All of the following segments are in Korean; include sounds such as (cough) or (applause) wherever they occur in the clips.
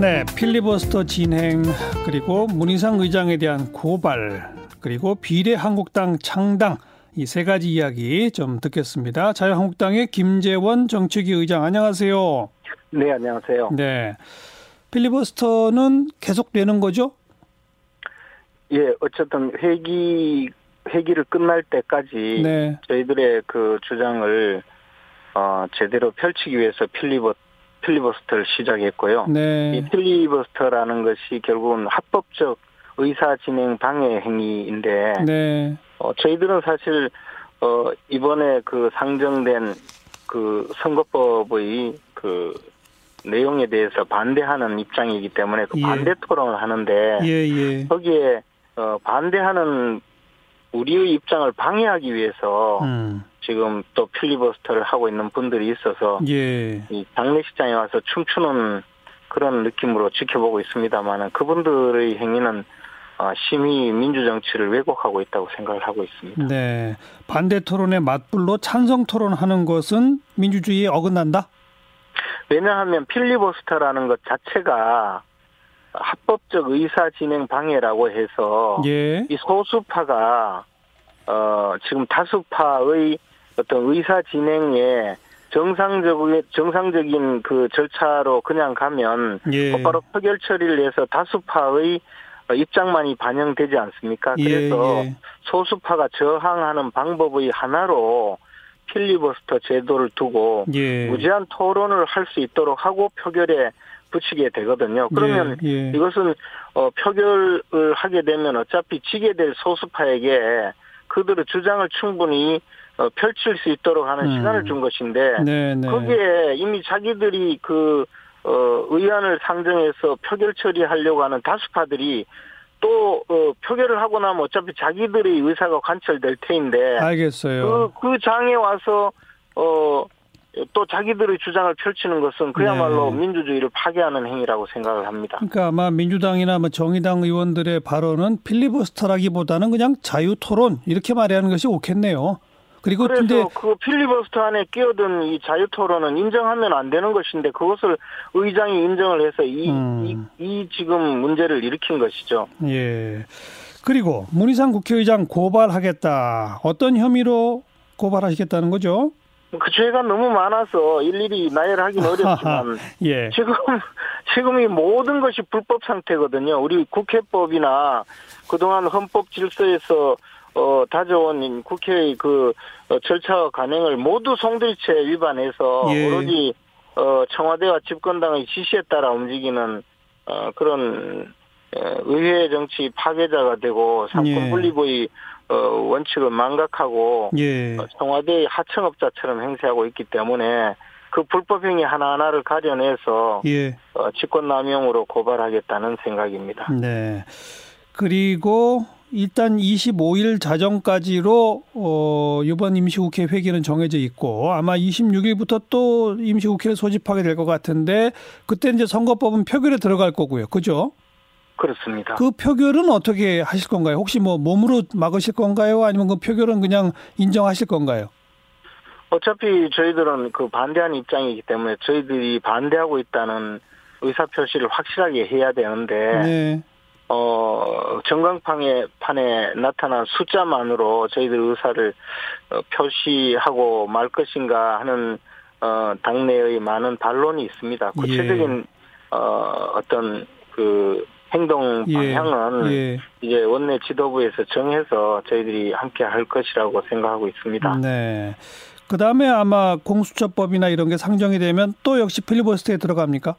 네, 필리버스터 진행 그리고 문희상 의장에 대한 고발 그리고 비례 한국당 창당 이 세 가지 이야기 좀 듣겠습니다. 자유한국당의 김재원 정책위 의장 안녕하세요. 네, 안녕하세요. 네. 필리버스터는 계속되는 거죠? 예, 어쨌든 회기 회기를 끝날 때까지 네. 저희들의 그 주장을 어, 제대로 펼치기 위해서 필리버 필리버스터를 시작했고요. 네. 이 필리버스터라는 것이 결국은 합법적 의사 진행 방해 행위인데 네. 어, 저희들은 사실 어, 이번에 그 상정된 그 선거법의 그 내용에 대해서 반대하는 입장이기 때문에 그 예. 반대 토론을 하는데 예, 예. 거기에 어, 반대하는 우리의 입장을 방해하기 위해서 음. 지금 또 필리버스터를 하고 있는 분들이 있어서 예. 이 장례식장에 와서 춤추는 그런 느낌으로 지켜보고 있습니다만은 그분들의 행위는 어, 심히 민주정치를 왜곡하고 있다고 생각을 하고 있습니다. 네. 반대 토론에 맞불로 찬성 토론하는 것은 민주주의에 어긋난다? 왜냐하면 필리버스터라는 것 자체가 합법적 의사 진행 방해라고 해서 예. 이 소수파가 어 지금 다수파의 어떤 의사 진행에 정상적인 정상적인 그 절차로 그냥 가면 예. 곧바로 표결 처리를 해서 다수파의 어, 입장만이 반영되지 않습니까? 예, 그래서 예. 소수파가 저항하는 방법의 하나로 필리버스터 제도를 두고 예. 무제한 토론을 할 수 있도록 하고 표결에 붙이게 되거든요. 그러면 예, 예. 이것은 어, 표결을 하게 되면 어차피 지게 될 소수파에게 그들의 주장을 충분히 어, 펼칠 수 있도록 하는 음. 시간을 준 것인데 네, 네. 거기에 이미 자기들이 그 어, 의안을 상정해서 표결 처리하려고 하는 다수파들이 또 어, 표결을 하고 나면 어차피 자기들의 의사가 관철될 테인데 알겠어요. 그, 그 장에 와서, 어, 또 자기들의 주장을 펼치는 것은 그야말로 네. 민주주의를 파괴하는 행위라고 생각을 합니다. 그러니까 아마 민주당이나 뭐 정의당 의원들의 발언은 필리버스터라기보다는 그냥 자유 토론 이렇게 말하는 것이 옳겠네요. 그리고 그래서 근데 그 필리버스터 안에 끼어든 이 자유토론은 인정하면 안 되는 것인데 그것을 의장이 인정을 해서 이, 음. 이, 이 지금 문제를 일으킨 것이죠. 예. 그리고 문희상 국회의장 고발하겠다. 어떤 혐의로 고발하시겠다는 거죠? 그 죄가 너무 많아서 일일이 나열하기는 (laughs) 어렵지만 예. 지금 지금 이 모든 것이 불법 상태거든요. 우리 국회법이나 그동안 헌법 질서에서 어 다져온 국회의 그 어, 절차와 관행을 모두 송두리째 위반해서 예. 오로지 어 청와대와 집권당의 지시에 따라 움직이는 어 그런 어, 의회 정치 파괴자가 되고 상권 예. 분립의 어 원칙을 망각하고 예. 어, 청와대의 하청업자처럼 행세하고 있기 때문에 그 불법 행위 하나하나를 가려내서 예. 어, 직권남용으로 고발하겠다는 생각입니다. 네. 그리고 일단 25일 자정까지로 어 이번 임시국회 회기는 정해져 있고 아마 26일부터 또 임시국회를 소집하게 될 것 같은데 그때 이제 선거법은 표결에 들어갈 거고요. 그죠? 그렇습니다. 그 표결은 어떻게 하실 건가요? 혹시 뭐 몸으로 막으실 건가요? 아니면 그 표결은 그냥 인정하실 건가요? 어차피 저희들은 그 반대하는 입장이기 때문에 저희들이 반대하고 있다는 의사표시를 확실하게 해야 되는데 네. 어 전광판에 판에 나타난 숫자만으로 저희들 의사를 어, 표시하고 말 것인가 하는 어 당내의 많은 반론이 있습니다. 예. 구체적인 어 어떤 그 행동 예. 방향은 예. 이제 원내 지도부에서 정해서 저희들이 함께 할 것이라고 생각하고 있습니다. 네. 그 다음에 아마 공수처법이나 이런 게 상정이 되면 또 역시 필리버스터에 들어갑니까?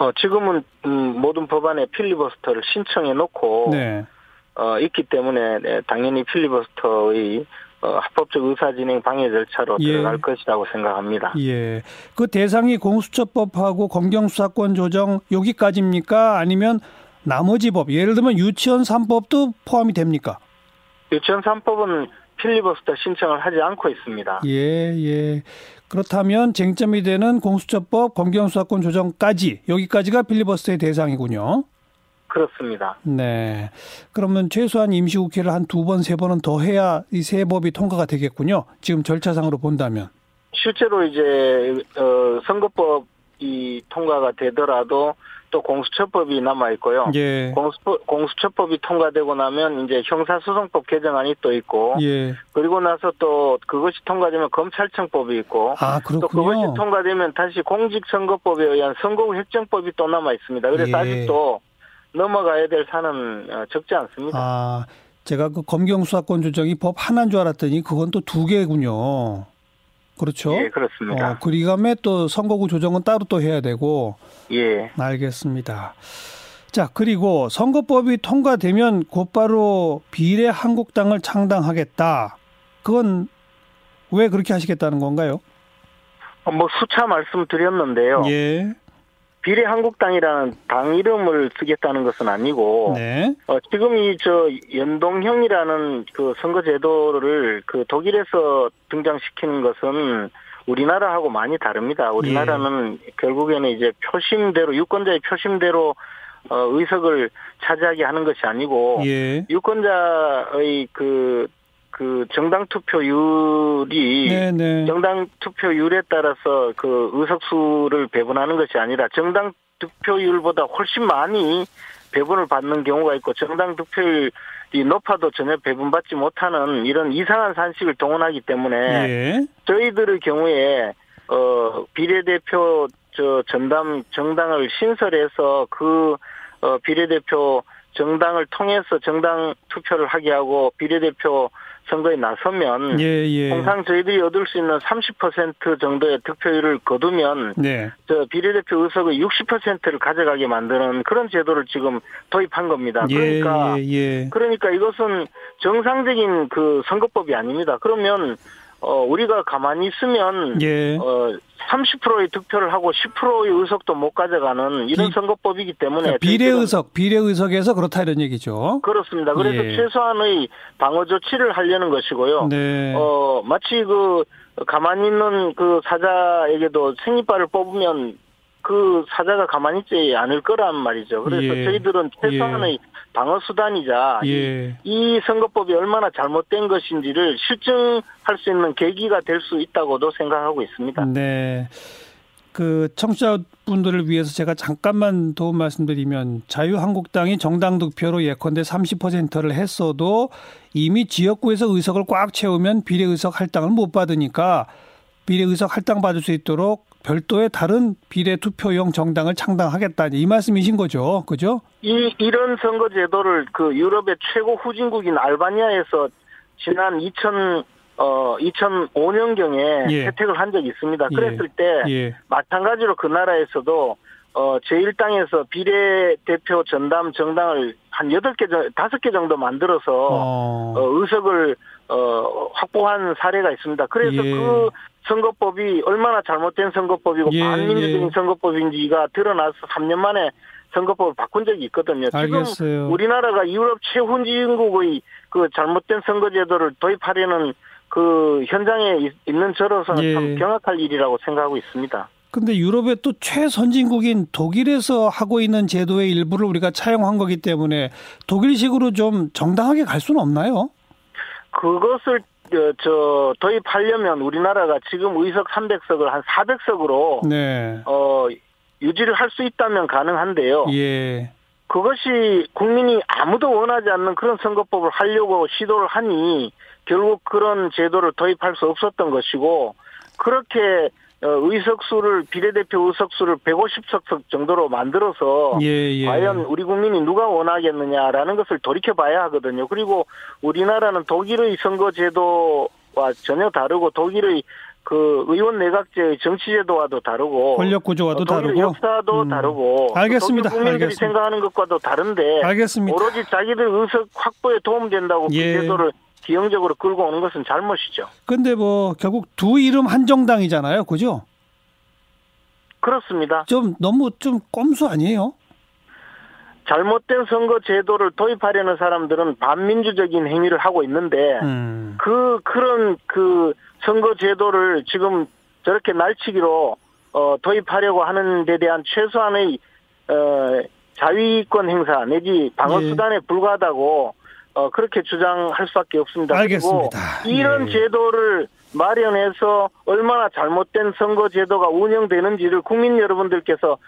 어, 지금은 음, 모든 법안에 필리버스터를 신청해 놓고 네. 어, 있기 때문에 네, 당연히 필리버스터의 어, 합법적 의사진행 방해 절차로 예. 들어갈 것이라고 생각합니다. 예. 그 대상이 공수처법하고 검경수사권 조정 여기까지입니까? 아니면 나머지 법, 예를 들면 유치원 3법도 포함이 됩니까? 유치원 3법은 필리버스터 신청을 하지 않고 있습니다. 예, 예. 그렇다면 쟁점이 되는 공수처법, 검경수사권 조정까지 여기까지가 필리버스터의 대상이군요. 그렇습니다. 네. 그러면 최소한 임시국회를 한 두 번, 세 번은 더 해야 이 세 법이 통과가 되겠군요. 지금 절차상으로 본다면. 실제로 이제 어, 선거법 이 통과가 되더라도 또 공수처법이 남아 있고요. 예. 공수처, 공수 처법이 통과되고 나면 이제 형사소송법 개정안이 또 있고 예. 그리고 나서 또 그것이 통과되면 검찰청법이 있고 아, 또 그것이. 통과되면 다시 공직선거법에 의한 선거구 획정법이 또 남아 있습니다. 그래서 예. 아직도 넘어가야 될 산은 어, 적지 않습니다. 아, 제가 그 검경 수사권 조정이 법 하나인 줄 알았더니 그건 또 두 개군요. 그렇죠? 예, 그렇습니다. 어, 그리감에 또 선거구 조정은 따로 또 해야 되고 예. 알겠습니다. 자, 그리고 선거법이 통과되면 곧바로 비례 한국당을 창당하겠다. 그건 왜 그렇게 하시겠다는 건가요? 어, 뭐 수차 말씀드렸는데요. 예. 비례 한국당이라는 당 이름을 쓰겠다는 것은 아니고 네. 어, 지금 이 저 연동형이라는 그 선거 제도를 그 독일에서 등장시키는 것은 우리나라하고 많이 다릅니다. 우리나라는 결국에는 이제 표심대로 유권자의 표심대로 어, 의석을 차지하게 하는 것이 아니고 예. 유권자의 그, 그 정당 투표율이 네, 네. 정당 투표율에 따라서 그 의석수를 배분하는 것이 아니라 정당 득표율보다 훨씬 많이 배분을 받는 경우가 있고 정당 득표율이 높아도 전혀 배분받지 못하는 이런 이상한 산식을 동원하기 때문에 예. 저희들의 경우에 어 비례대표 저 전담 정당을 신설해서 그 어, 비례대표 정당을 통해서 정당 투표를 하게 하고 비례대표 선거에 나서면 예, 예. 통상 저희들이 얻을 수 있는 30% 정도의 득표율을 거두면 네. 저 비례대표 의석의 60%를 가져가게 만드는 그런 제도를 지금 도입한 겁니다. 예, 그러니까 예, 예. 그러니까 이것은 정상적인 그 선거법이 아닙니다. 그러면 어 우리가 가만히 있으면 예. 어 30%의 득표를 하고 10%의 의석도 못 가져가는 이런 비- 선거법이기 때문에 비례 의석, 비례 의석에서 그렇다 이런 얘기죠. 그렇습니다. 그래서 예. 최소한의 방어 조치를 하려는 것이고요. 네. 어, 마치 그, 가만히 있는 그 사자에게도 생이빨을 뽑으면 그 사자가 가만히 있지 않을 거란 말이죠. 그래서 예. 저희들은 최소한의 방어 수단이자 예. 이 선거법이 얼마나 잘못된 것인지를 실증할 수 있는 계기가 될 수 있다고도 생각하고 있습니다. 네. 그 청취자분들을 위해서 제가 잠깐만 도움 말씀드리면 자유한국당이 정당 득표로 예컨대 30%를 했어도 이미 지역구에서 의석을 꽉 채우면 비례 의석 할당을 못 받으니까 비례 의석 할당 받을 수 있도록 별도의 다른 비례 투표용 정당을 창당하겠다 이 말씀이신 거죠, 그죠? 이 이런 선거 제도를 그 유럽의 최고 후진국인 알바니아에서 지난 2000 어, 2005년경에 예. 혜택을 한 적이 있습니다. 예. 그랬을 때 예. 마찬가지로 그 나라에서도 어, 제1당에서 비례대표 전담 정당을 한 8개, 5개 정도 만들어서 어. 어, 의석을 어, 확보한 사례가 있습니다. 그래서 예. 그 선거법이 얼마나 잘못된 선거법이고 예, 반민주적인 예. 선거법인지가 드러나서 3년 만에 선거법을 바꾼 적이 있거든요. 알겠어요. 지금 우리나라가 유럽 최후진국의 그 잘못된 선거제도를 도입하려는 그 현장에 있- 있는 저로서는 예. 참 경악할 일이라고 생각하고 있습니다. 근데 유럽의 또 최선진국인 독일에서 하고 있는 제도의 일부를 우리가 차용한 거기 때문에 독일식으로 좀 정당하게 갈 수는 없나요? 그것을 저, 저 도입하려면 우리나라가 지금 의석 300석을 한 400석으로 네. 어 유지를 할 수 있다면 가능한데요. 예. 그것이 국민이 아무도 원하지 않는 그런 선거법을 하려고 시도를 하니 결국 그런 제도를 도입할 수 없었던 것이고 그렇게 어, 의석수를 비례대표 의석수를 150석 정도로 만들어서 예, 예. 과연 우리 국민이 누가 원하겠느냐라는 것을 돌이켜 봐야 하거든요. 그리고 우리나라는 독일의 선거 제도와 전혀 다르고 독일의 그 의원 내각제의 정치 제도와도 다르고 권력 구조와도 어, 다르고. 역사도 음. 다르고 알겠습니다. 국민들이 알겠습니다. 생각하는 것과도 다른데 알겠습니다. 오로지 자기들 의석 확보에 도움된다고 예. 그 제도를 기형적으로 끌고 오는 것은 잘못이죠. 근데 뭐 결국 두 이름 한 정당이잖아요. 그죠? 그렇습니다. 좀 너무 좀 꼼수 아니에요? 잘못된 선거 제도를 도입하려는 사람들은 반민주적인 행위를 하고 있는데 음. 그 그런 그 선거 제도를 지금 저렇게 날치기로 어 도입하려고 하는 데 대한 최소한의 어 자위권 행사 내지 방어 예. 수단에 불과하다고 어 그렇게 주장할 수밖에 없습니다. 알겠습니다. 그리고 이런 예. 제도를 마련해서 얼마나 잘못된 선거 제도가 운영되는지를 국민 여러분들께서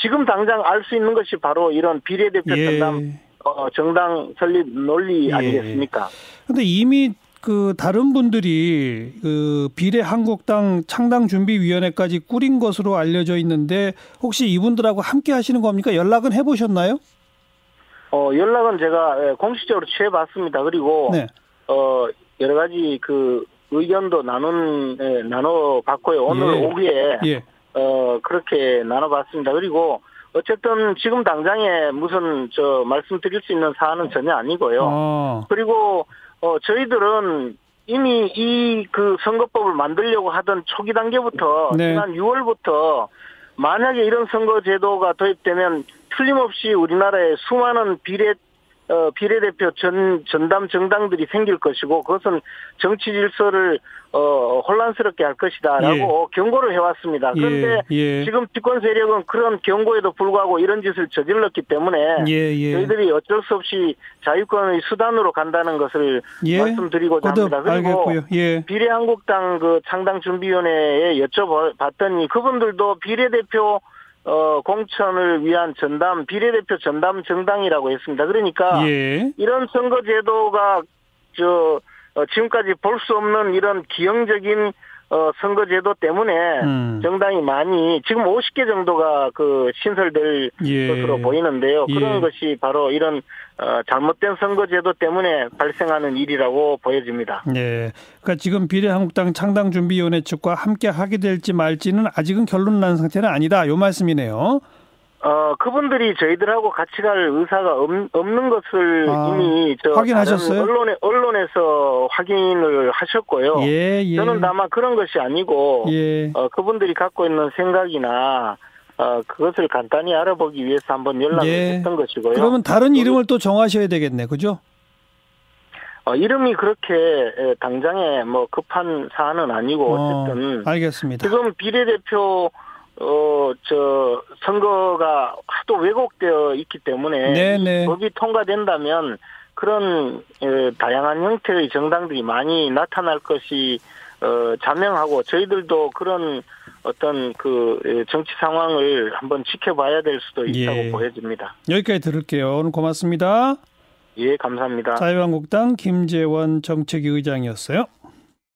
지금 당장 알 수 있는 것이 바로 이런 비례대표 예. 정당 어, 정당 설립 논리 예. 아니겠습니까? 근데 이미 그 다른 분들이 그 비례 한국당 창당 준비 위원회까지 꾸린 것으로 알려져 있는데 혹시 이분들하고 함께 하시는 겁니까? 연락은 해 보셨나요? 어, 연락은 제가 예, 공식적으로 취해봤습니다. 그리고 네. 어, 여러 가지 그 의견도 나눈 예, 나눠봤고요. 오늘 예. 오후에 예. 어, 그렇게 나눠봤습니다. 그리고 어쨌든 지금 당장에 무슨 저 말씀드릴 수 있는 사안은 전혀 아니고요. 어. 그리고 어, 저희들은 이미 이 그 선거법을 만들려고 하던 초기 단계부터 네. 지난 6월부터 만약에 이런 선거 제도가 도입되면 틀림없이 우리나라에 수많은 비례 어, 비례대표 전, 전담 정당들이 생길 것이고, 그것은 정치 질서를, 어, 혼란스럽게 할 것이다라고 경고를 해왔습니다. 그런데 예. 예. 지금 집권 세력은 그런 경고에도 불구하고 이런 짓을 저질렀기 때문에 예, 예. 저희들이 어쩔 수 없이 자유권의 수단으로 간다는 것을 예. 말씀드리고자 합니다. 그리고. 예. 비례한국당 그 창당준비위원회에 여쭤봤더니 그분들도 비례대표 어 공천을 위한 전담 비례대표 전담 정당이라고 했습니다. 그러니까 예. 이런 선거 제도가 저 어, 지금까지 볼 수 없는 이런 기형적인 어 선거 제도 때문에 음. 정당이 많이 지금 50개 정도가 그 신설될 예. 것으로 보이는데요. 예. 그런 것이 바로 이런 어, 잘못된 선거제도 때문에 발생하는 일이라고 보여집니다. 네. 그러니까 지금 비례한국당 창당준비위원회 측과 함께 하게 될지 말지는 아직은 결론 난 상태는 아니다. 요 말씀이네요. 어, 그분들이 저희들하고 같이 갈 의사가 없, 는 것을 아, 이미 저 확인하셨어요? 언론에 언론에서 확인을 하셨고요. 예, 예. 저는 다만 그런 것이 아니고 예. 어, 그분들이 갖고 있는 생각이나 어, 그것을 간단히 알아보기 위해서 한번 연락을 예. 했던 것이고요. 그러면 다른 이름을 또 정하셔야 되겠네. 그죠? 어, 이름이 그렇게 에, 당장에 뭐 급한 사안은 아니고 어, 어쨌든 알겠습니다. 지금 비례대표 어 저 선거가 하도 왜곡되어 있기 때문에 네네. 이 법이 통과된다면 그런 에, 다양한 형태의 정당들이 많이 나타날 것이 어 자명하고 저희들도 그런 어떤 그 에, 정치 상황을 한번 지켜봐야 될 수도 있다고 예. 보여집니다. 여기까지 들을게요. 오늘 고맙습니다. 예, 감사합니다. 자유한국당 김재원 정책위 의장이었어요.